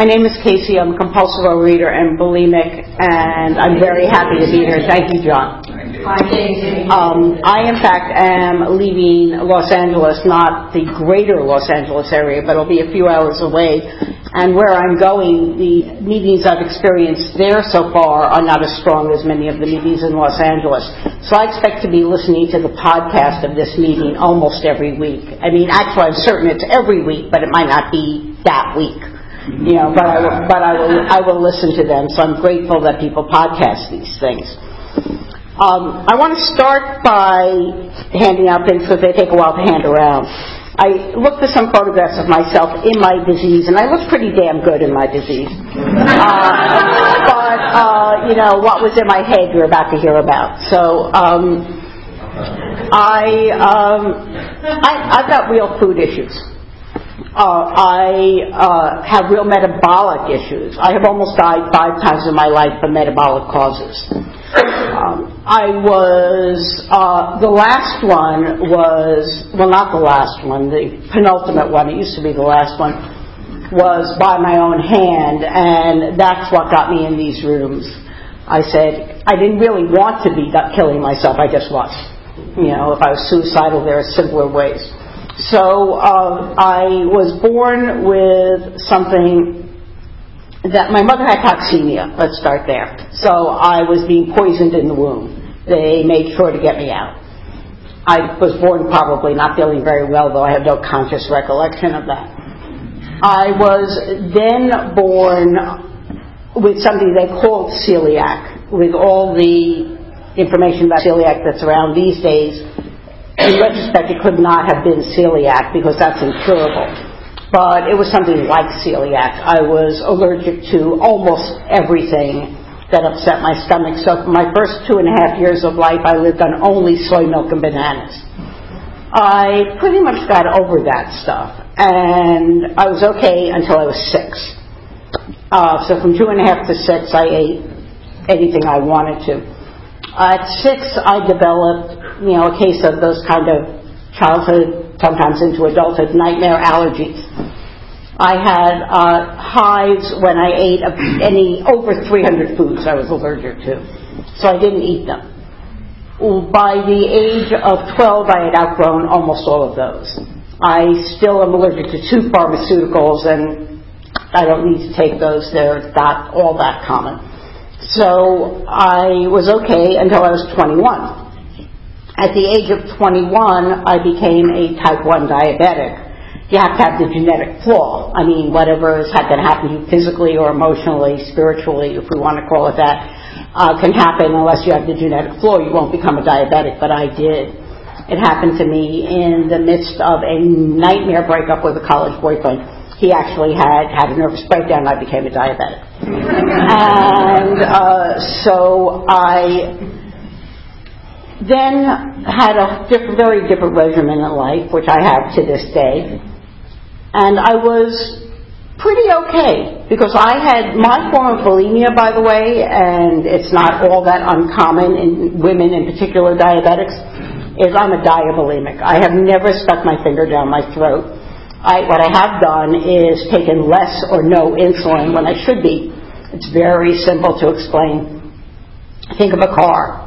My name is Casey. I'm a compulsive overeater and bulimic, and I'm very happy to be here. Thank you, John. Hi, Casey. Um, I, in fact, am leaving Los Angeles, not the greater Los Angeles area, but it'll be a few hours away. And where I'm going, the meetings I've experienced there so far are not as strong as many of the meetings in Los Angeles. So I expect to be listening to the podcast of this meeting almost every week. I mean, actually, I'm certain it's every week, but it might not be that week. You know, but I will, but I will, I will listen to them. So I'm grateful that people podcast these things. Um, I want to start by handing out things because they take a while to hand around. I looked at some photographs of myself in my disease, and I look pretty damn good in my disease. Uh, but uh, you know what was in my head, you're about to hear about. So um, I, um, I I've got real food issues. Uh, I uh, have real metabolic issues. I have almost died five times in my life from metabolic causes. Um, I was, uh, the last one was, well, not the last one, the penultimate one, it used to be the last one, was by my own hand, and that's what got me in these rooms. I said, I didn't really want to be killing myself, I just was. You know, if I was suicidal, there are simpler ways. So uh, I was born with something that my mother had toxemia. Let's start there. So I was being poisoned in the womb. They made sure to get me out. I was born probably not feeling very well, though I have no conscious recollection of that. I was then born with something they called celiac, with all the information about celiac that's around these days in retrospect, it could not have been celiac because that's incurable. But it was something like celiac. I was allergic to almost everything that upset my stomach. So for my first two and a half years of life, I lived on only soy milk and bananas. I pretty much got over that stuff, and I was okay until I was six. Uh, so from two and a half to six, I ate anything I wanted to. At six, I developed you know, a case of those kind of childhood, sometimes into adulthood, nightmare allergies. I had uh, hives when I ate any over 300 foods I was allergic to, so I didn't eat them. By the age of 12, I had outgrown almost all of those. I still am allergic to two pharmaceuticals, and I don't need to take those. They're not all that common. So I was okay until I was 21. At the age of 21, I became a type 1 diabetic. You have to have the genetic flaw. I mean, whatever has to happen to you physically or emotionally, spiritually, if we want to call it that, uh, can happen unless you have the genetic flaw. You won't become a diabetic, but I did. It happened to me in the midst of a nightmare breakup with a college boyfriend. He actually had had a nervous breakdown. And I became a diabetic, and uh, so I then had a diff- very different regimen in life, which I have to this day. And I was pretty okay because I had my form of bulimia, by the way, and it's not all that uncommon in women, in particular diabetics, is I'm a diabulimic. I have never stuck my finger down my throat. I, what I have done is taken less or no insulin when I should be. It's very simple to explain. Think of a car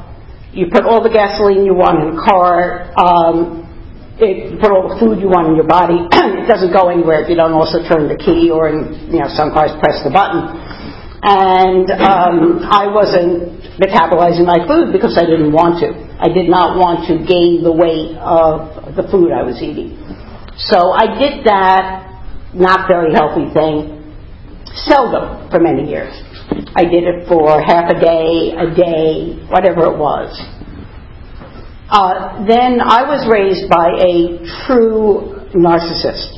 you put all the gasoline you want in the car. Um, it, you put all the food you want in your body. it doesn't go anywhere if you don't also turn the key or, in, you know, some cars press the button. And um, I wasn't metabolizing my food because I didn't want to. I did not want to gain the weight of the food I was eating. So I did that not very healthy thing seldom for many years. I did it for half a day, a day, whatever it was. Uh, then I was raised by a true narcissist,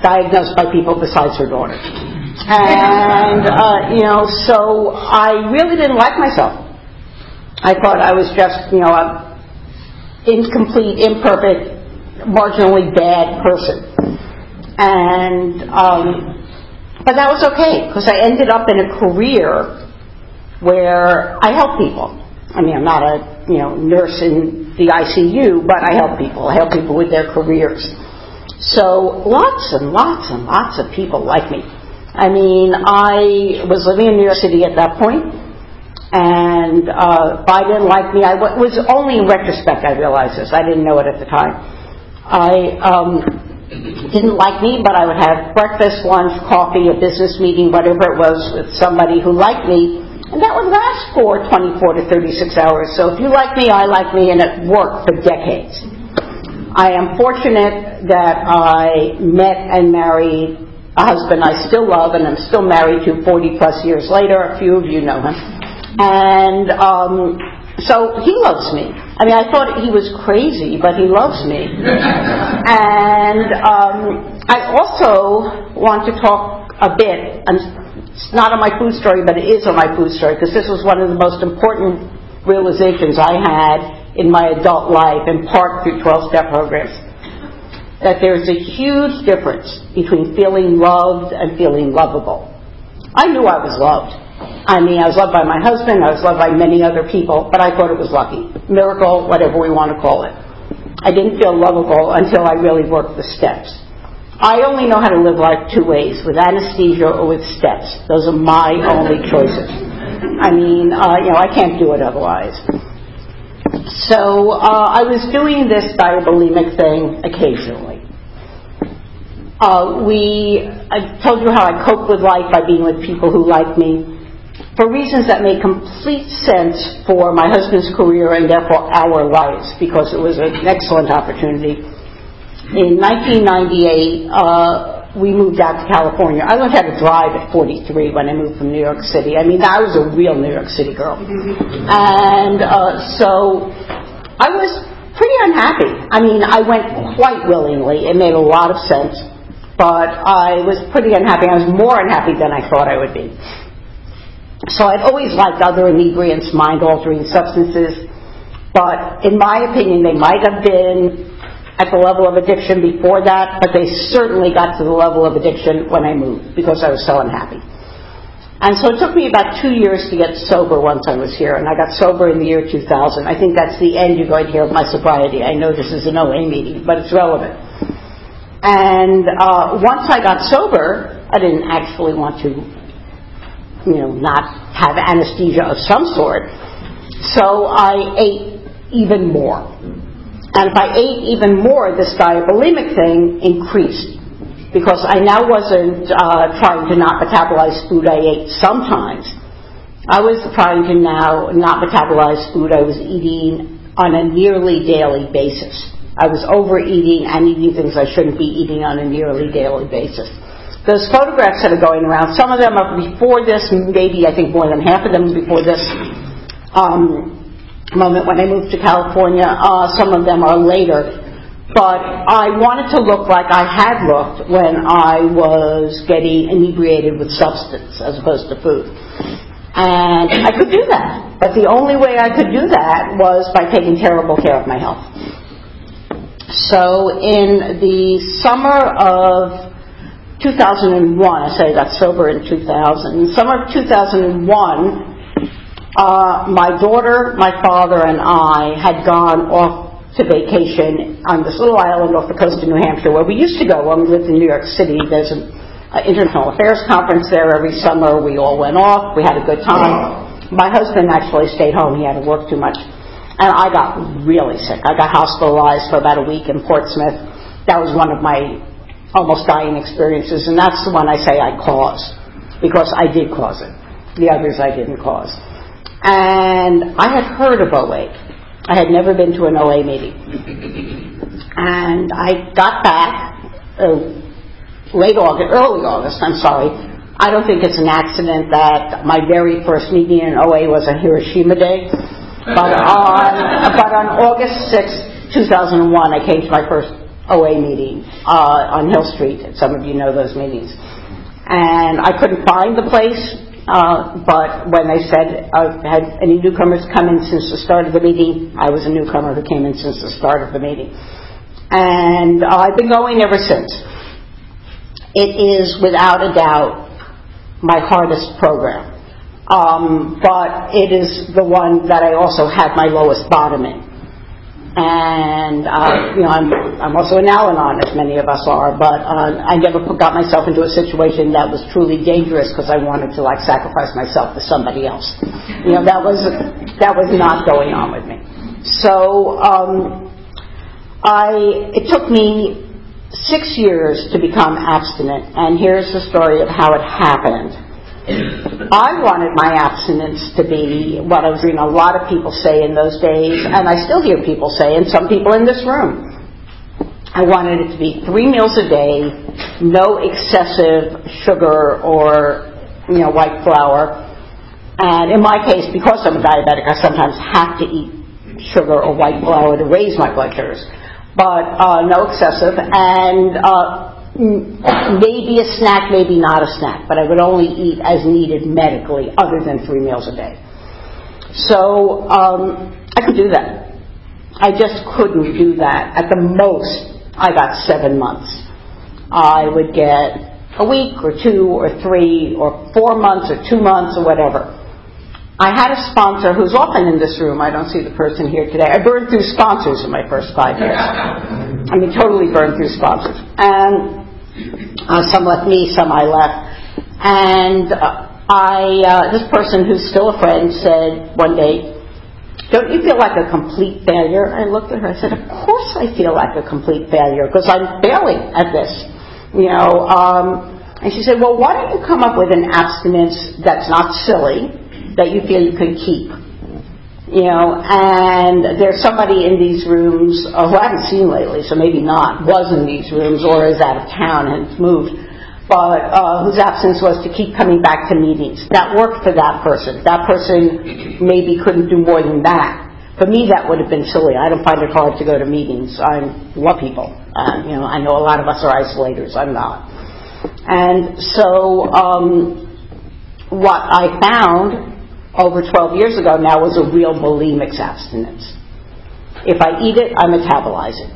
diagnosed by people besides her daughter. And, uh, you know, so I really didn't like myself. I thought I was just, you know, an incomplete, imperfect, marginally bad person. And um, but that was okay because I ended up in a career where I help people. I mean, I'm not a you know nurse in the ICU, but I help people. I help people with their careers. So lots and lots and lots of people like me. I mean, I was living in New York City at that point, and uh, Biden liked me. I was only in retrospect I realized this. I didn't know it at the time. I um, didn't like me, but I would have breakfast, lunch, coffee, a business meeting, whatever it was, with somebody who liked me, and that would last for 24 to 36 hours. So if you like me, I like me, and it worked for decades. I am fortunate that I met and married a husband I still love and I'm still married to 40 plus years later. A few of you know him. And um, so he loves me. I mean, I thought he was crazy, but he loves me. and um, I also want to talk a bit, it's not on my food story, but it is on my food story, because this was one of the most important realizations I had in my adult life, in part through 12 step programs that there's a huge difference between feeling loved and feeling lovable. I knew I was loved. I mean, I was loved by my husband, I was loved by many other people, but I thought it was lucky. Miracle, whatever we want to call it. I didn't feel lovable until I really worked the steps. I only know how to live life two ways, with anesthesia or with steps. Those are my only choices. I mean, uh, you know, I can't do it otherwise. So uh, I was doing this diabulimic thing occasionally. Uh, we, I told you how I cope with life by being with people who like me for reasons that made complete sense for my husband's career and therefore our lives because it was an excellent opportunity. In 1998, uh, we moved out to California. I learned how to drive at 43 when I moved from New York City. I mean, I was a real New York City girl. And uh, so I was pretty unhappy. I mean, I went quite willingly. It made a lot of sense. But I was pretty unhappy. I was more unhappy than I thought I would be. So I've always liked other inebriants, mind altering substances. But in my opinion, they might have been at the level of addiction before that, but they certainly got to the level of addiction when I moved because I was so unhappy. And so it took me about two years to get sober once I was here, and I got sober in the year 2000. I think that's the end you're going to hear of my sobriety. I know this is an OA meeting, but it's relevant. And uh, once I got sober, I didn't actually want to, you know, not have anesthesia of some sort. So I ate even more. And if I ate even more, this diabulimic thing increased. Because I now wasn't uh, trying to not metabolize food I ate sometimes. I was trying to now not metabolize food I was eating on a nearly daily basis. I was overeating and eating things I shouldn't be eating on a nearly daily basis. Those photographs that are going around, some of them are before this, maybe I think more than half of them before this. Um, moment when I moved to California. Uh, some of them are later. But I wanted to look like I had looked when I was getting inebriated with substance as opposed to food. And I could do that. But the only way I could do that was by taking terrible care of my health. So in the summer of 2001, I say I got sober in 2000. In summer of 2001, uh, my daughter, my father, and I had gone off to vacation on this little island off the coast of New Hampshire where we used to go when we lived in New York City. There's an uh, international affairs conference there every summer. We all went off. We had a good time. My husband actually stayed home. He had to work too much. And I got really sick. I got hospitalized for about a week in Portsmouth. That was one of my almost dying experiences, and that's the one I say I caused because I did cause it. The others I didn't cause. And I had heard of OA. I had never been to an OA meeting. And I got back uh, late August, early August, I'm sorry. I don't think it's an accident that my very first meeting in OA was on Hiroshima Day. But on, but on August 6, 2001, I came to my first OA meeting uh, on Hill Street. Some of you know those meetings. And I couldn't find the place. Uh, but when they said, uh, had any newcomers come in since the start of the meeting, I was a newcomer who came in since the start of the meeting. And uh, I've been going ever since. It is without a doubt my hardest program. Um, but it is the one that I also had my lowest bottom in. And uh, you know I'm I'm also an Al-Anon, as many of us are, but uh, I never put, got myself into a situation that was truly dangerous because I wanted to like sacrifice myself to somebody else. You know that was that was not going on with me. So um, I it took me six years to become abstinent, and here's the story of how it happened. I wanted my abstinence to be what I was reading a lot of people say in those days, and I still hear people say, and some people in this room. I wanted it to be three meals a day, no excessive sugar or, you know, white flour. And in my case, because I'm a diabetic, I sometimes have to eat sugar or white flour to raise my blood sugars. But uh, no excessive. And uh, maybe a snack, maybe not a snack, but I would only eat as needed medically, other than three meals a day. So um, I could do that. I just couldn't do that. At the most, I got seven months. I would get a week or two or three or four months or two months or whatever. I had a sponsor who's often in this room. I don't see the person here today. I burned through sponsors in my first five years. I mean, totally burned through sponsors. And uh, some left me, some I left. And uh, I, uh, this person who's still a friend said one day, don't you feel like a complete failure? I looked at her, I said, of course I feel like a complete failure because I'm failing at this. You know, um, and she said, well, why don't you come up with an abstinence that's not silly, that you feel you can keep? You know, and there's somebody in these rooms uh, who I haven't seen lately, so maybe not, was in these rooms or is out of town and moved, but uh, whose absence was to keep coming back to meetings. That worked for that person. That person maybe couldn't do more than that. For me, that would have been silly. I don't find it hard to go to meetings. I love people. Uh, you know, I know a lot of us are isolators. I'm not. And so, um, what I found over 12 years ago now was a real bulimic abstinence. If I eat it, I metabolize it.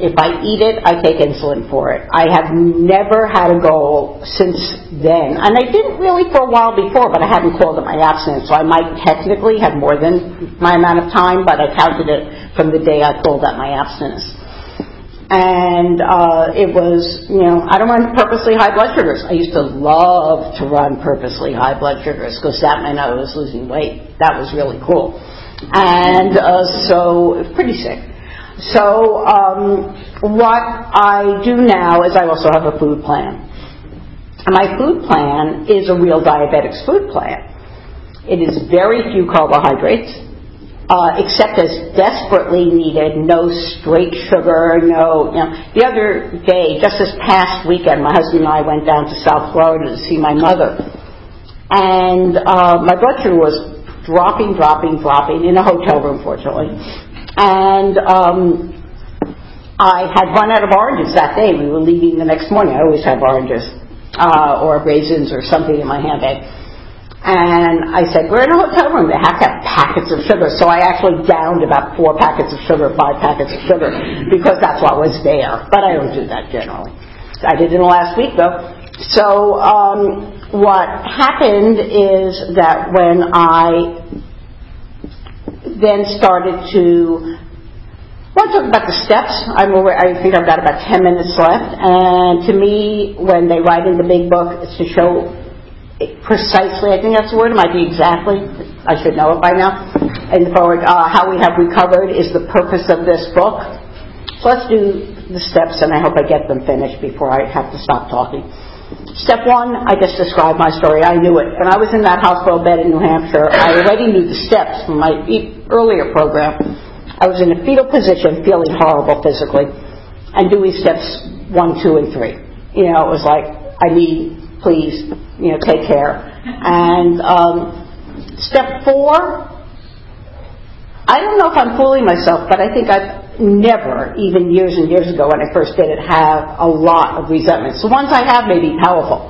If I eat it, I take insulin for it. I have never had a goal since then. And I didn't really for a while before, but I hadn't called it my abstinence. So I might technically have more than my amount of time, but I counted it from the day I called that my abstinence and uh, it was, you know, I don't run purposely high blood sugars. I used to love to run purposely high blood sugars because that meant I was losing weight. That was really cool. And uh, so, pretty sick. So, um, what I do now is I also have a food plan. My food plan is a real diabetic's food plan. It is very few carbohydrates uh, except as desperately needed, no straight sugar, no, you know. The other day, just this past weekend, my husband and I went down to South Florida to see my mother. And uh, my blood sugar was dropping, dropping, dropping in a hotel room, fortunately. And um, I had run out of oranges that day. We were leaving the next morning. I always have oranges uh, or raisins or something in my handbag. And I said, we're in a hotel room. They have to have packets of sugar. So I actually downed about four packets of sugar, five packets of sugar, because that's what was there. But I don't do that generally. I did in the last week though. So um, what happened is that when I then started to I talk about the steps. I'm over, I think I've got about 10 minutes left. And to me, when they write in the big book, it's to show precisely, I think that's the word, it might be exactly, I should know it by now, the forward, uh, how we have recovered is the purpose of this book. So let's do the steps, and I hope I get them finished before I have to stop talking. Step one, I just described my story. I knew it. When I was in that hospital bed in New Hampshire, I already knew the steps from my earlier program. I was in a fetal position, feeling horrible physically, and doing steps one, two, and three. You know, it was like, I need please, you know, take care. And um, step four, I don't know if I'm fooling myself, but I think I've never, even years and years ago when I first did it, have a lot of resentment. So ones I have may be powerful,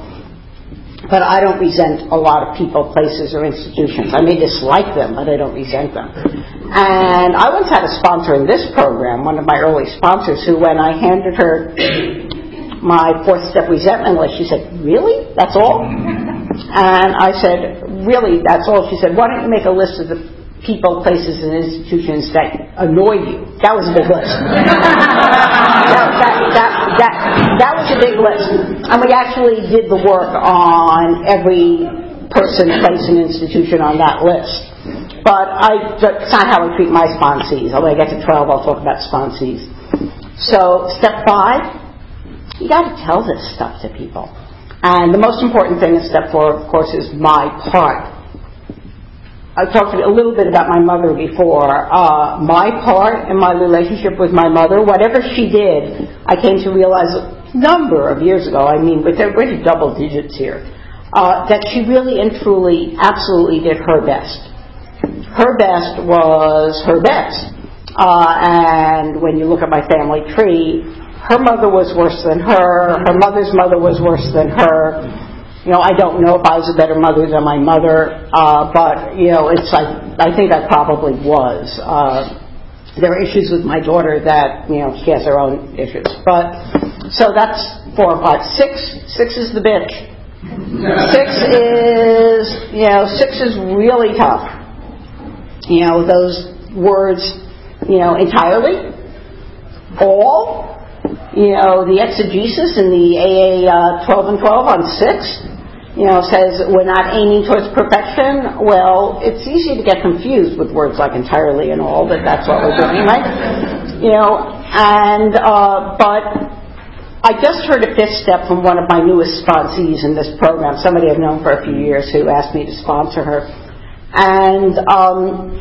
but I don't resent a lot of people, places, or institutions. I may dislike them, but I don't resent them. And I once had a sponsor in this program, one of my early sponsors, who when I handed her my fourth step resentment list. She said, Really? That's all? And I said, Really, that's all? She said, Why don't you make a list of the people, places, and institutions that annoy you. That was a big list. that, that, that, that, that was a big list. And we actually did the work on every person, place, and institution on that list. But I, that's not how I treat my sponsees. When I get to 12, I'll talk about sponsees. So, step five, you got to tell this stuff to people. And the most important thing in step four, of course, is my part I talked a little bit about my mother before. Uh, my part in my relationship with my mother, whatever she did, I came to realize a number of years ago, I mean, but they're really double digits here, uh, that she really and truly, absolutely did her best. Her best was her best. Uh, and when you look at my family tree, her mother was worse than her, her mother's mother was worse than her, you know, I don't know if I was a better mother than my mother, uh, but you know, it's like I think I probably was. Uh, there are issues with my daughter that you know she has her own issues, but so that's four or five. Six, six is the bitch. Six is you know six is really tough. You know those words, you know entirely, all, you know, the exegesis in the AA uh, 12 and 12 on 6, you know, says we're not aiming towards perfection, well, it's easy to get confused with words like entirely and all, that that's what we're doing, right? You know, and, uh, but I just heard a fifth step from one of my newest sponsees in this program, somebody I've known for a few years who asked me to sponsor her. And, um,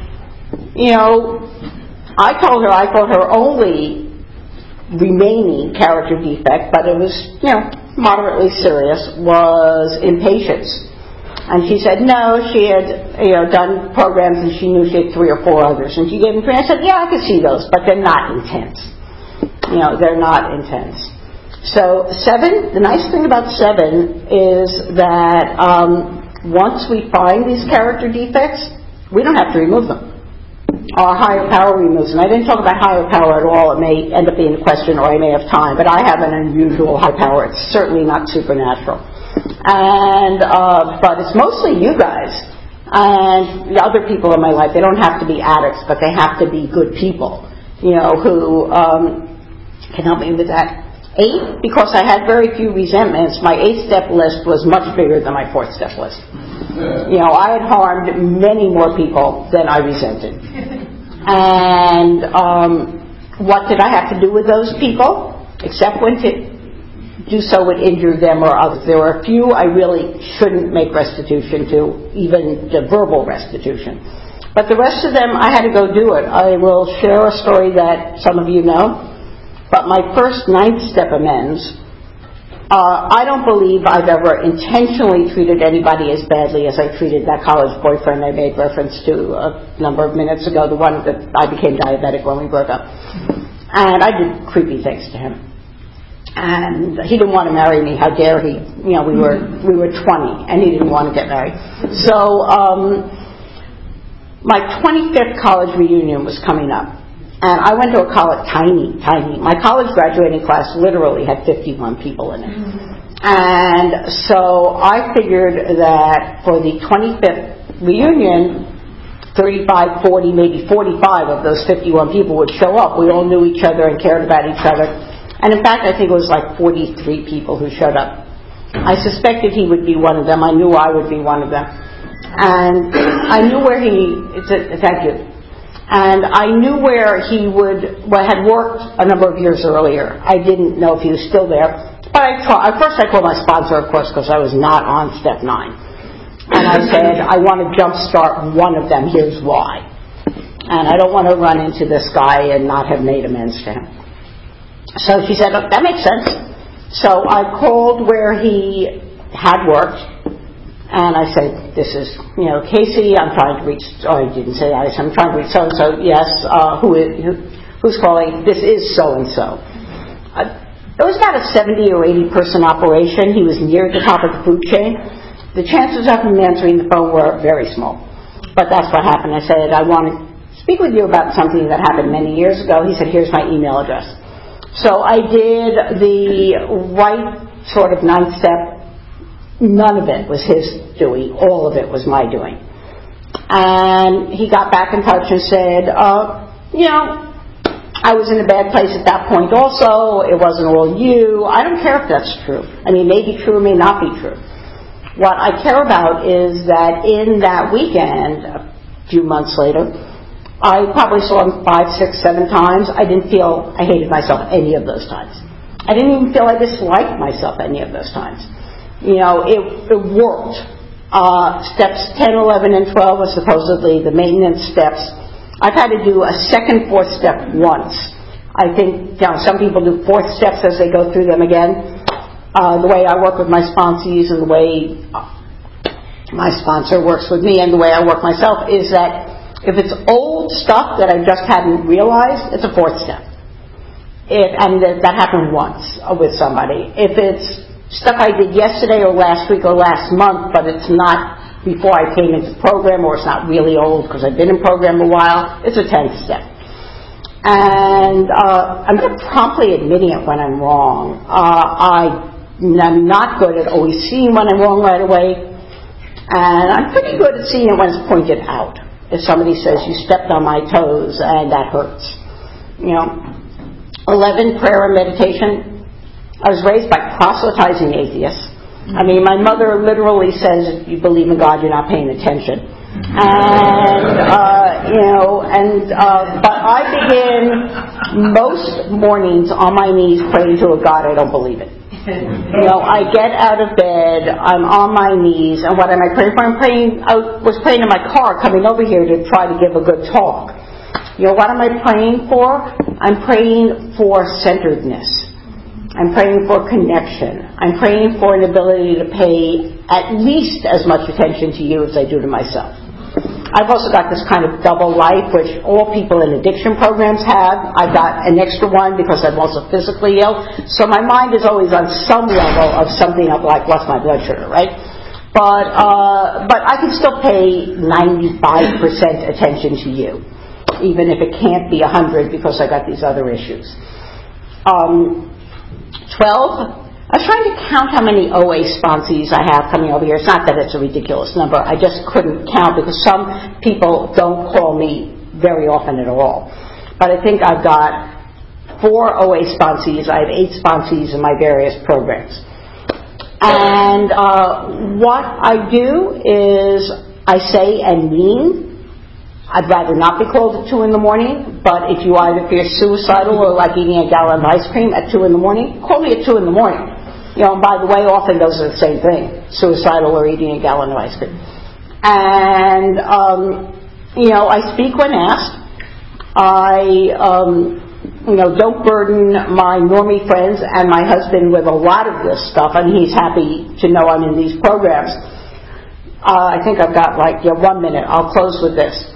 you know, I told her I thought her only remaining character defect, but it was, you know, moderately serious, was impatience. And she said no, she had you know done programs and she knew she had three or four others. And she gave me three. I said, yeah, I could see those, but they're not intense. You know, they're not intense. So seven, the nice thing about seven is that um, once we find these character defects, we don't have to remove them our higher power removes. And I didn't talk about higher power at all. It may end up being a question, or I may have time. But I have an unusual high power. It's certainly not supernatural. And uh, but it's mostly you guys and the other people in my life. They don't have to be addicts, but they have to be good people. You know who um, can help me with that. Eight, because I had very few resentments, my eight step list was much bigger than my fourth step list. You know, I had harmed many more people than I resented. And um, what did I have to do with those people? Except when to do so would injure them or others. There were a few I really shouldn't make restitution to, even the verbal restitution. But the rest of them, I had to go do it. I will share a story that some of you know. But my first ninth step amends, I don't believe I've ever intentionally treated anybody as badly as I treated that college boyfriend I made reference to a number of minutes ago, the one that I became diabetic when we broke up. And I did creepy things to him. And he didn't want to marry me. How dare he? You know, we were we were 20, and he didn't want to get married. So um, my 25th college reunion was coming up, and I went to a college, tiny, tiny. My college graduating class literally had 51 people in it. And so I figured that for the 25th reunion, 35, 40, maybe 45 of those 51 people would show up. We all knew each other and cared about each other. And in fact, I think it was like 43 people who showed up. I suspected he would be one of them. I knew I would be one of them. And I knew where he, thank you. And I knew where he would, well, had worked a number of years earlier. I didn't know if he was still there. But I at first I called my sponsor, of course, because I was not on step nine. And I said, I want to jumpstart one of them. Here's why. And I don't want to run into this guy and not have made amends to him. So she said, oh, that makes sense. So I called where he had worked and I said, this is, you know, Casey, I'm trying to reach, oh, I didn't say that, I'm trying to reach so-and-so, yes, uh, who is, who, who's calling, this is so-and-so. Uh, it was about a 70 or 80 person operation. He was near the top of the food chain. The chances of him answering the phone were very small. But that's what happened. I said, I want to speak with you about something that happened many years ago. He said, here's my email address. So I did the right sort of ninth step None of it was his doing. All of it was my doing. And he got back in touch and said, uh, you know, I was in a bad place at that point also. It wasn't all you. I don't care if that's true. I mean, it may be true, it may not be true. What I care about is that in that weekend, a few months later, I probably saw him five, six, seven times. I didn't feel I hated myself any of those times. I didn't even feel I disliked myself any of those times. You know, it, it worked. Uh, steps 10, 11, and 12 are supposedly the maintenance steps I've had to do a second fourth step once. I think you know, some people do fourth steps as they go through them again. Uh, the way I work with my sponsees and the way my sponsor works with me and the way I work myself is that if it's old stuff that I just hadn't realized, it's a fourth step. If, and that happened once with somebody. If it's stuff I did yesterday or last week or last month, but it's not before I came into program, or it's not really old because I've been in program a while. It's a 10th step. And uh, I'm not promptly admitting it when I'm wrong. Uh, I, I'm not good at always seeing when I'm wrong right away. And I'm pretty good at seeing it when it's pointed out. If somebody says, you stepped on my toes and that hurts. You know, 11, prayer and meditation. I was raised by proselytizing atheists. I mean, my mother literally says, if you believe in God, you're not paying attention. And, uh, you know, and, uh, but I begin most mornings on my knees praying to a God I don't believe in. You know, I get out of bed, I'm on my knees, and what am I praying for? I'm praying, I was praying in my car coming over here to try to give a good talk. You know, what am I praying for? I'm praying for centeredness. I'm praying for connection. I'm praying for an ability to pay at least as much attention to you as I do to myself. I've also got this kind of double life, which all people in addiction programs have. I've got an extra one because I'm also physically ill. So my mind is always on some level of something of like, what's my blood sugar, right? But, uh, but I can still pay 95% attention to you, even if it can't be 100 because I got these other issues. Um, 12. I was trying to count how many OA sponsees I have coming over here. It's not that it's a ridiculous number. I just couldn't count because some people don't call me very often at all. But I think I've got four OA sponsees. I have eight sponsees in my various programs. And uh, what I do is I say and mean I'd rather not be called at 2 in the morning, but if you either feel suicidal or like eating a gallon of ice cream at 2 in the morning, call me at 2 in the morning. You know, and by the way, often those are the same thing, suicidal or eating a gallon of ice cream. And, um, you know, I speak when asked. I, um, you know, don't burden my normie friends and my husband with a lot of this stuff, and he's happy to know I'm in these programs. Uh, I think I've got like yeah, one minute. I'll close with this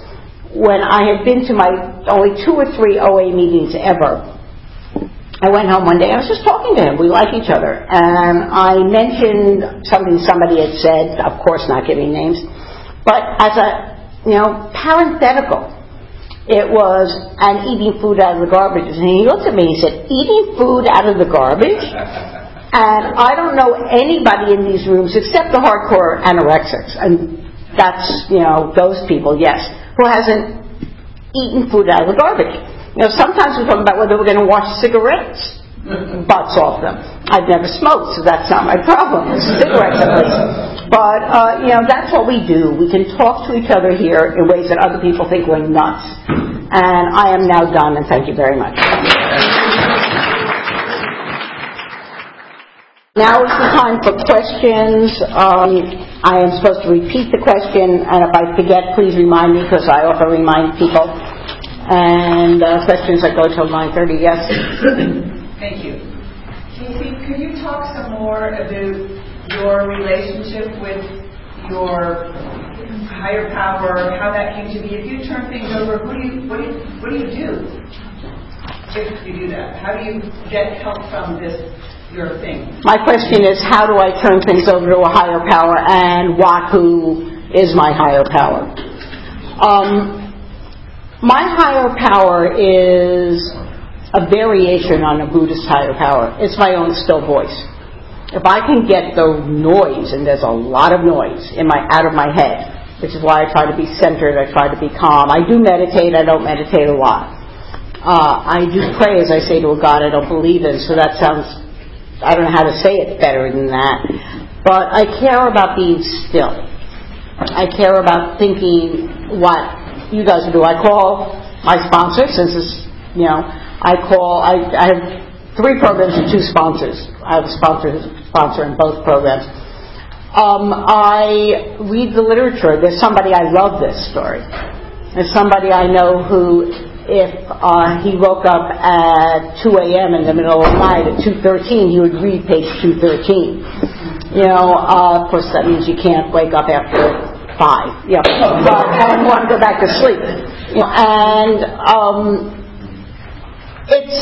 when I had been to my only two or three OA meetings ever, I went home one day. I was just talking to him. We like each other, and I mentioned something somebody had said. Of course, not giving names, but as a you know parenthetical, it was and eating food out of the garbage. And he looked at me and he said, "Eating food out of the garbage." And I don't know anybody in these rooms except the hardcore anorexics, and that's you know those people, yes who hasn't eaten food out of the garbage. You know, sometimes we talk about whether we're going to wash cigarettes butts off them. I've never smoked, so that's not my problem. Cigarettes, at least. But uh, you know, that's what we do. We can talk to each other here in ways that other people think we're nuts. And I am now done, and thank you very much. Now is the time for questions. Um, I am supposed to repeat the question, and if I forget, please remind me because I often remind people. And uh, questions that go till 9:30. Yes. Thank you. Casey, could you talk some more about your relationship with your higher power, how that came to be? If you turn things over, what do you what do you, what do, you do if you do that? How do you get help from this your thing. My question is, how do I turn things over to a higher power, and what who is my higher power? Um, my higher power is a variation on a Buddhist higher power. It's my own still voice. If I can get the noise, and there's a lot of noise in my out of my head, which is why I try to be centered. I try to be calm. I do meditate. I don't meditate a lot. Uh, I do pray, as I say, to a God I don't believe in, so that sounds, I don't know how to say it better than that. But I care about being still. I care about thinking what you guys do. I call my sponsor, since it's, you know, I call, I, I have three programs and two sponsors. I have a sponsor, sponsor in both programs. Um, I read the literature. There's somebody I love this story. There's somebody I know who, if uh, he woke up at 2 a.m. in the middle of the night at 2:13, he would read page 213. You know, uh, of course, that means you can't wake up after five. Yeah, but I want to go back to sleep. You know, and um, it's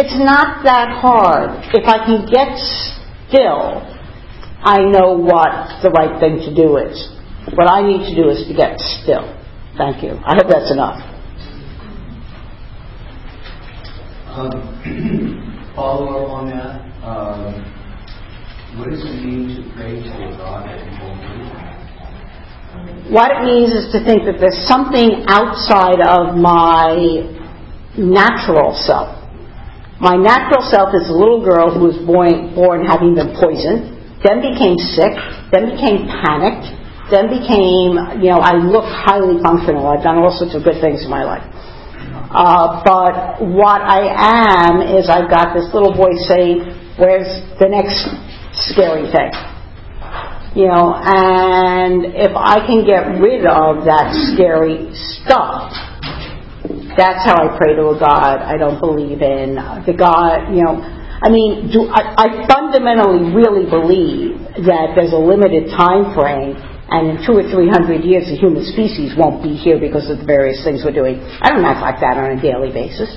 it's not that hard if I can get still I know what the right thing to do is. What I need to do is to get still. Thank you. I hope that's enough. Um, follow up on that. Um, what does it mean to pray to a God that you won't believe? What it means is to think that there's something outside of my natural self. My natural self is a little girl who was born, born having been poisoned then became sick, then became panicked, then became, you know, I look highly functional. I've done all sorts of good things in my life. Uh, but what I am is I've got this little voice saying, where's the next scary thing? You know, and if I can get rid of that scary stuff, that's how I pray to a God I don't believe in. The God, you know, I mean, do, I, I fundamentally really believe that there's a limited time frame and in two or three hundred years the human species won't be here because of the various things we're doing. I don't act like that on a daily basis.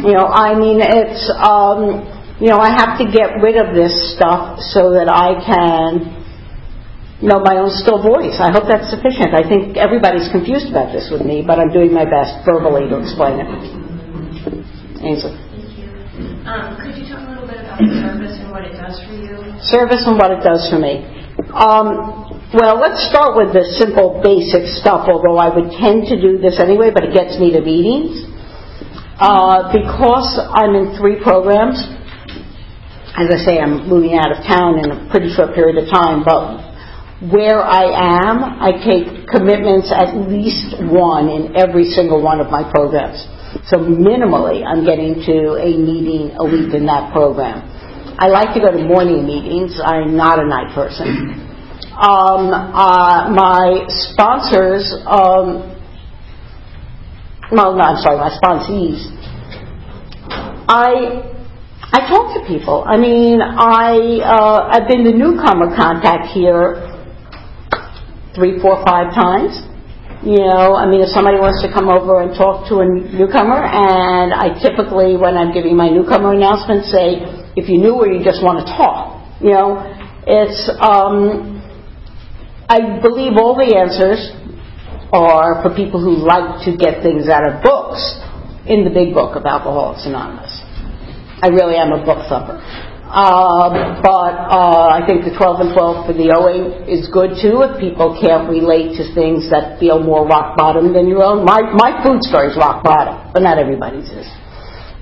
You know, I mean, it's, um, you know, I have to get rid of this stuff so that I can know my own still voice. I hope that's sufficient. I think everybody's confused about this with me, but I'm doing my best verbally to explain it. Ainsley. Um, could you talk a little bit about service and what it does for you? Service and what it does for me. Um, well, let's start with the simple, basic stuff, although I would tend to do this anyway, but it gets me to meetings. Uh, because I'm in three programs, as I say, I'm moving out of town in a pretty short period of time, but where I am, I take commitments at least one in every single one of my programs. So minimally, I'm getting to a meeting a week in that program. I like to go to morning meetings. I'm not a night person. Um, uh, my sponsors, um, well, no, I'm sorry, my sponsees. I I talk to people. I mean, I uh, I've been the newcomer contact here three, four, five times. You know, I mean, if somebody wants to come over and talk to a newcomer, and I typically, when I'm giving my newcomer announcement, say, if you knew or you just want to talk. You know, it's, um, I believe all the answers are for people who like to get things out of books in the big book of Alcoholics Anonymous. I really am a book thumper. Uh, but uh, I think the 12 and 12 for the OA is good too if people can't relate to things that feel more rock bottom than your own. My, my food story is rock bottom, but not everybody's is.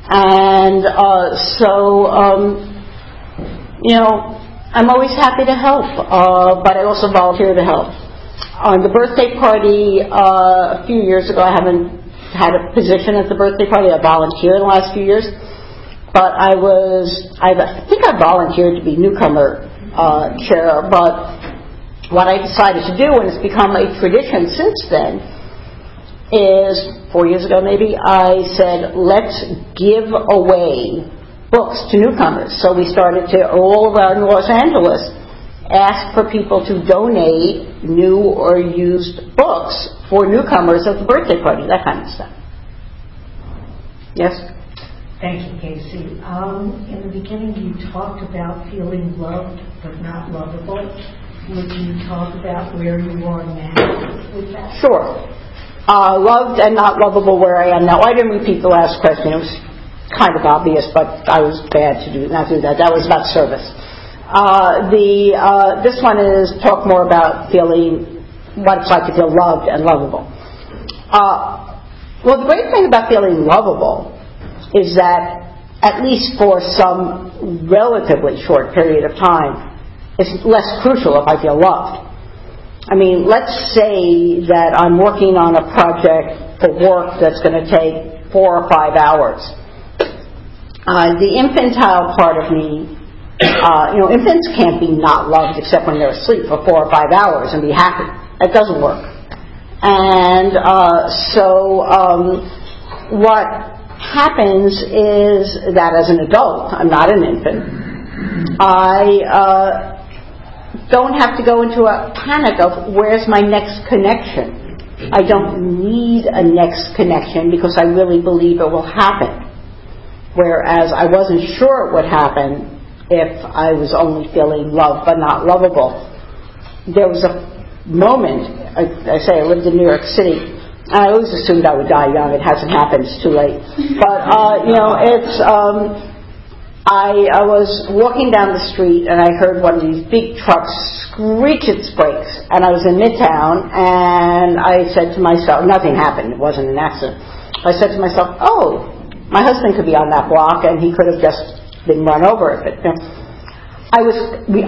And uh, so, um, you know, I'm always happy to help, uh, but I also volunteer to help. On the birthday party uh, a few years ago, I haven't had a position at the birthday party. I volunteered in the last few years but I was, I think I volunteered to be newcomer uh, chair, but what I decided to do, and it's become a tradition since then, is four years ago maybe, I said, let's give away books to newcomers. So we started to, all around Los Angeles, ask for people to donate new or used books for newcomers at the birthday party, that kind of stuff. Yes? Thank you, Casey. Um, in the beginning, you talked about feeling loved but not lovable. Would you talk about where you are now with that? Sure. Uh, loved and not lovable where I am now. I didn't repeat the last question. It was kind of obvious, but I was bad to do not do that. That was about service. Uh, the uh, this one is talk more about feeling what it's like to feel loved and lovable. Uh, well, the great thing about feeling lovable is that at least for some relatively short period of time, it's less crucial if I feel loved. I mean, let's say that I'm working on a project for work that's going to take four or five hours. Uh, the infantile part of me, uh, you know, infants can't be not loved except when they're asleep for four or five hours and be happy. That doesn't work. And uh, so, um, what happens is that as an adult, I'm not an infant, I don't have to go into a panic of where's my next connection. I don't need a next connection because I really believe it will happen. Whereas I wasn't sure it would happen if I was only feeling love but not lovable. There was a moment, I, I say I lived in New York City, I always assumed I would die young. It hasn't happened. It's too late. But uh, you know, it's. Um, I, I was walking down the street and I heard one of these big trucks screech its brakes, and I was in Midtown, and I said to myself, nothing happened. It wasn't an accident. I said to myself, oh, my husband could be on that block, and he could have just been run over if it. You know, I was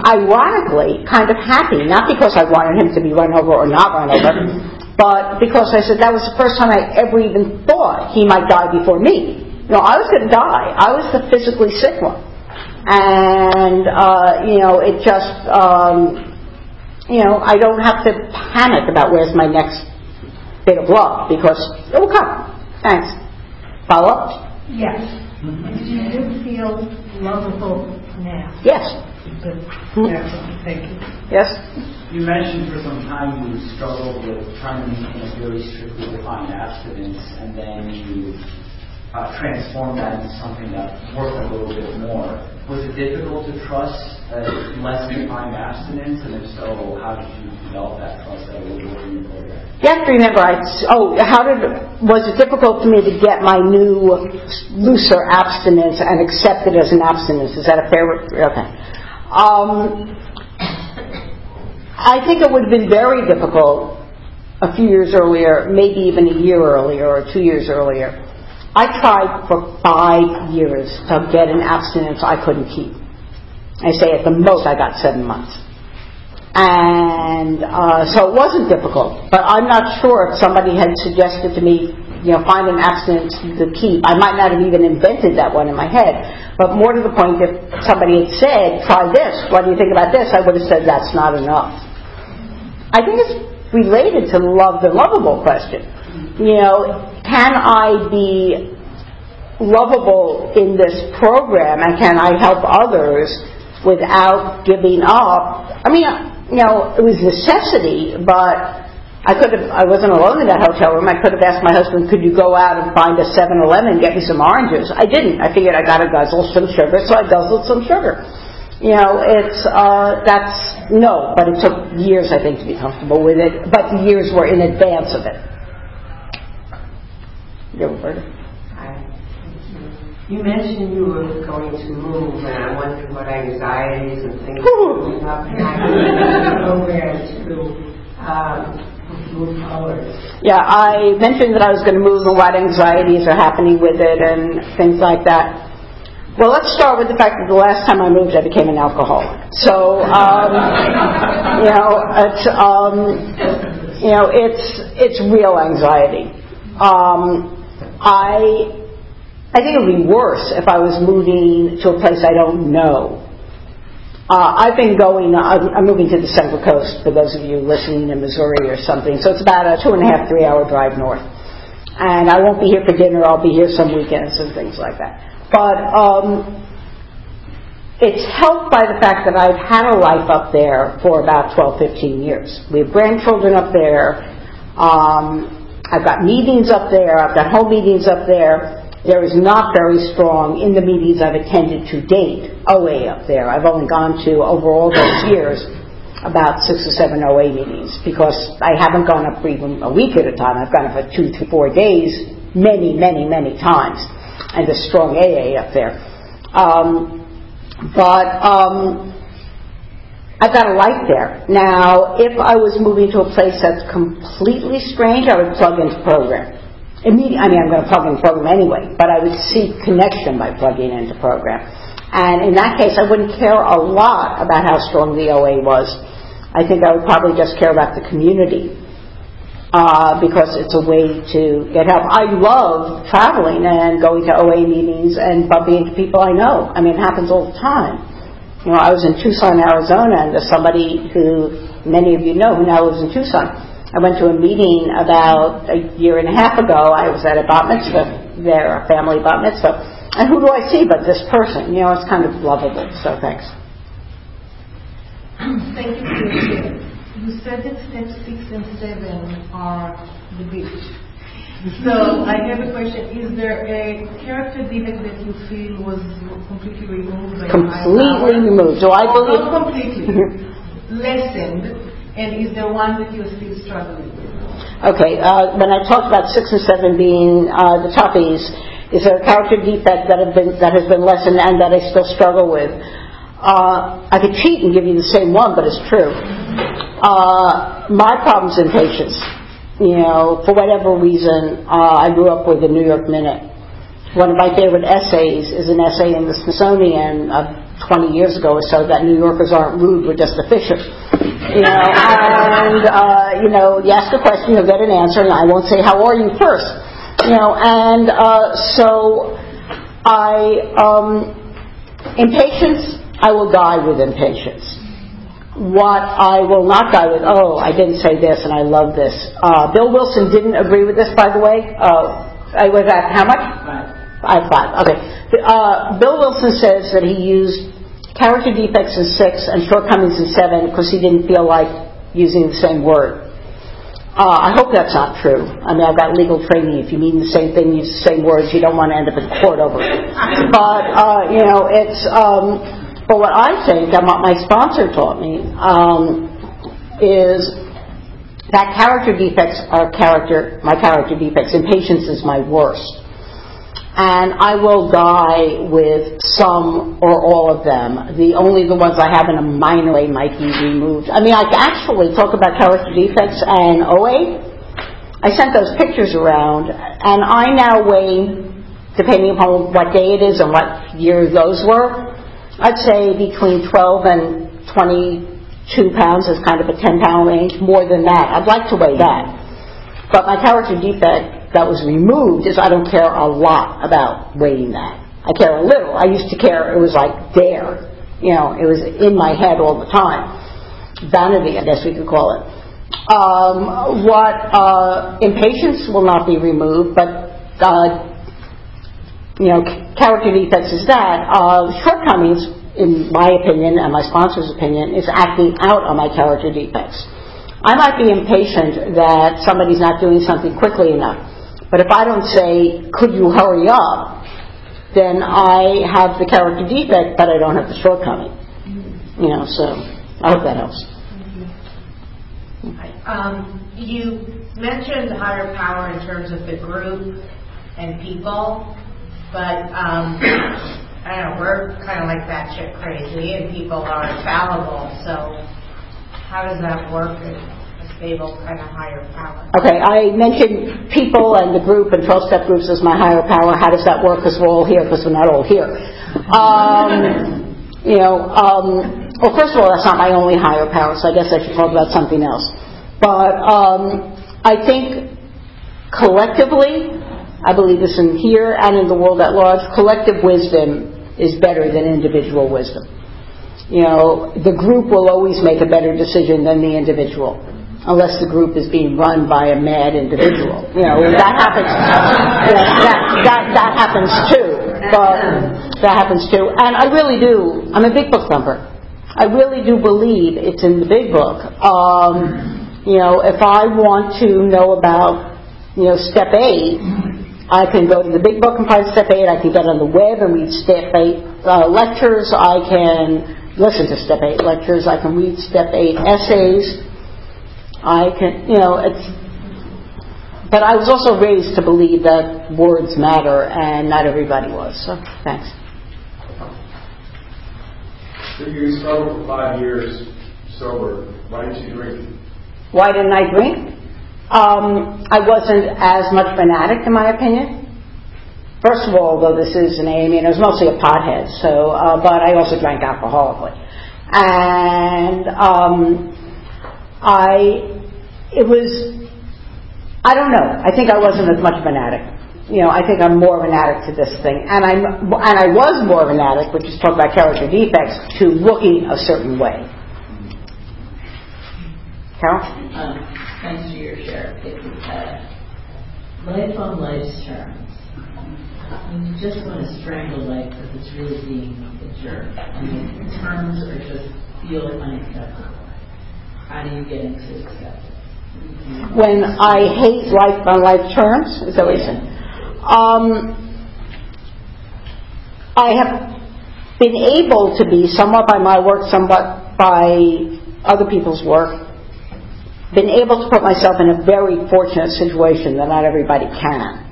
ironically kind of happy, not because I wanted him to be run over or not run over, but because I said that was the first time I ever even thought he might die before me. You know, I was going to die. I was the physically sick one. And, uh, you know, it just, um, you know, I don't have to panic about where's my next bit of love because it will come. Thanks. Follow up? Yes. And do you feel lovable now? Yes. Good. Hmm. Thank you. Yes? You mentioned for some time you struggled with trying to maintain a very strictly defined abstinence, and then you uh, transformed that into something that worked a little bit more. Was it difficult to trust a less defined abstinence, and if so, how did you develop that trust that would work in your? You have to remember, I, oh, how did, was it difficult for me to get my new looser abstinence and accept it as an abstinence? Is that a fair, okay. Um, I think it would have been very difficult a few years earlier, maybe even a year earlier or two years earlier. I tried for five years to get an abstinence I couldn't keep. I say at the most I got seven months. And uh, so it wasn't difficult, but I'm not sure if somebody had suggested to me, you know, find an abstinence to keep. I might not have even invented that one in my head, but more to the point, if somebody had said, try this, what do you think about this, I would have said that's not enough. I think it's related to the love the lovable question. You know, can I be lovable in this program and can I help others without giving up? I mean, you know, it was necessity, but I could have, I wasn't alone in that hotel room. I could have asked my husband, could you go out and find a 7-Eleven and get me some oranges? I didn't. I figured I got to guzzle some sugar, so I guzzled some sugar. You know, it's, uh, that's, no, but it took years, I think, to be comfortable with it, but the years were in advance of it. Roberta? You mentioned you were going to move, and I wondered what anxieties and things were coming up. And I the to um, move forward. Yeah, I mentioned that I was going to move and what anxieties are happening with it and things like that. Well, let's start with the fact that the last time I moved, I became an alcoholic. So, um, you know, it's um, you know, it's it's real anxiety. Um, I I think it would be worse if I was moving to a place I don't know. Uh, I've been going, I'm, moving to the Central Coast for those of you listening in Missouri or something, so it's about a two and a half, three hour drive north. And I won't be here for dinner, I'll be here some weekends and things like that. But um, it's helped by the fact that I've had a life up there for about 12, 15 years. We have grandchildren up there. Um, I've got meetings up there. I've got home meetings up there there is not very strong in the meetings I've attended to date, OA up there. I've only gone to, over all those years, about six or seven OA meetings because I haven't gone up for even a week at a time. I've gone up for four days many, many, many times. And a strong AA up there. Um, but um, I've got a life there. Now, if I was moving to a place that's completely strange, I would plug into program. Immediately, I mean, I'm going to plug in program anyway, but I would seek connection by plugging into program. And in that case, I wouldn't care a lot about how strong the OA was. I think I would probably just care about the community uh, because it's a way to get help. I love traveling and going to OA meetings and bumping into people I know. I mean, it happens all the time. You know, I was in Tucson, Arizona, and there's somebody who many of you know who now lives in Tucson. I went to a meeting about a year and a half ago. I was at a bat mitzvah there, a family bat mitzvah. And who do I see but this person? You know, it's kind of lovable. So thanks. Thank you. You said that steps six and seven are the beach. So I have a question. Is there a character defect that you feel was completely removed? By completely removed. Do I believe? Not completely. lessened. And is there one that you're still struggling with? Okay. Uh, when I talked about six and seven being uh, the toughies, is there a character defect that, have been, that has been lessened and that I still struggle with? Uh, I could cheat and give you the same one, but it's true. Uh, my problem's impatience. You know, for whatever reason, uh, I grew up with the New York Minute. One of my favorite essays is an essay in the Smithsonian of 20 years ago or so that New Yorkers aren't rude, we're just efficient. You know, and, uh, you know, you ask a question, you'll get an answer, and I won't say, how are you first? You know, and uh, so I, um, impatience I will die with impatience. What I will not die with, oh, I didn't say this and I love this. Uh, Bill Wilson didn't agree with this, by the way. Uh, I was at how much? Five. Five, five. Okay. Uh, Bill Wilson says that he used character defects in six and shortcomings in seven because he didn't feel like using the same word. Uh, I hope that's not true. I mean, I've got legal training. If you mean the same thing, use the same words, you don't want to end up in court over it. But, uh, you know, it's, um, but what I think, and what my sponsor taught me, um, is that character defects are character, my character defects. Impatience is my worst. And I will die with some or all of them. The only the ones I have in a minor way might be removed. I mean, I actually talk about character defects and OA. I sent those pictures around, and I now weigh, depending upon what day it is and what year those were, I'd say between 12 and 22 pounds is kind of a 10 pound range. More than that, I'd like to weigh that. But my character defect that was removed is I don't care a lot about weighing that. I care a little. I used to care. It was like there. You know, it was in my head all the time. Vanity, I guess we could call it. Um, what uh, impatience will not be removed, but uh, you know, character defects is that. Uh, shortcomings, in my opinion and my sponsor's opinion, is acting out on my character defects. I might be impatient that somebody's not doing something quickly enough. But if I don't say, could you hurry up, then I have the character defect, but I don't have the shortcoming. You know, so I hope that helps. Um, you mentioned higher power in terms of the group and people. But um, I don't know, we're kind of like that shit crazy, and people are fallible. So how does that work? Stable kind of higher power. Okay, I mentioned people and the group and 12 step groups as my higher power. How does that work? Because we're all here, because we're not all here. Um, you know, um, well, first of all, that's not my only higher power, so I guess I should talk about something else. But um, I think collectively, I believe this in here and in the world at large, collective wisdom is better than individual wisdom. You know, the group will always make a better decision than the individual, unless the group is being run by a mad individual. You know, that happens. That, that that happens too. But that happens too. And I really do. I'm a big book thumper. I really do believe it's in the big book. Um, you know, if I want to know about, you know, step eight, I can go to the big book and find Step 8. I can get on the web and read Step 8 uh, lectures. I can listen to Step 8 lectures. I can read Step 8 essays. I can, you know, it's. But I was also raised to believe that words matter, and not everybody was. So, thanks. So you struggled for five years sober, why didn't you drink? Why didn't I drink? Um, I wasn't as much of an addict, in my opinion. First of all, though this is an AA meeting, I was mostly a pothead, so, uh, but I also drank alcoholically. And, um, I, it was, I don't know, I think I wasn't as much of an addict. You know, I think I'm more of an addict to this thing. And I'm, and I was more of an addict, which is talk about character defects, to looking a certain way. Carol? Um, thanks for your share. of uh, life on life's terms. When you just want to strangle life because it's really being a jerk. I mean, terms are just feel unacceptable. How do you get into acceptance? When I hate life on life terms, is that what you're saying? Um, I have been able to be somewhat by my work, somewhat by other people's work, been able to put myself in a very fortunate situation that not everybody can.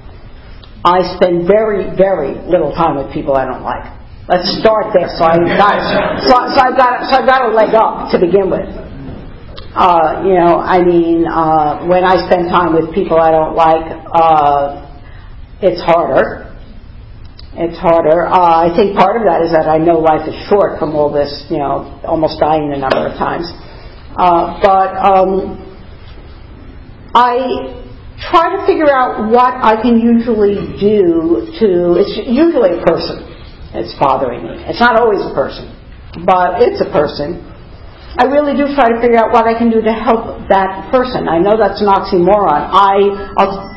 I spend very, very little time with people I don't like. Let's start there. So I've got, so, so I've got, so I've got a leg up to begin with. Uh, you know, I mean, uh, when I spend time with people I don't like, uh, it's harder. It's harder. Uh, I think part of that is that I know life is short from all this, you know, almost dying a number of times. Uh, but um, I try to figure out what I can usually do to. It's usually a person that's bothering me. It's not always a person, but it's a person. I really do try to figure out what I can do to help that person. I know that's an oxymoron. I, I'll,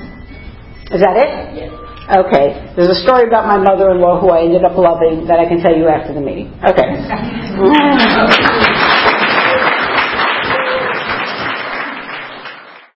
is that it? Yes. Okay. There's a story about my mother-in-law who I ended up loving that I can tell you after the meeting. Okay.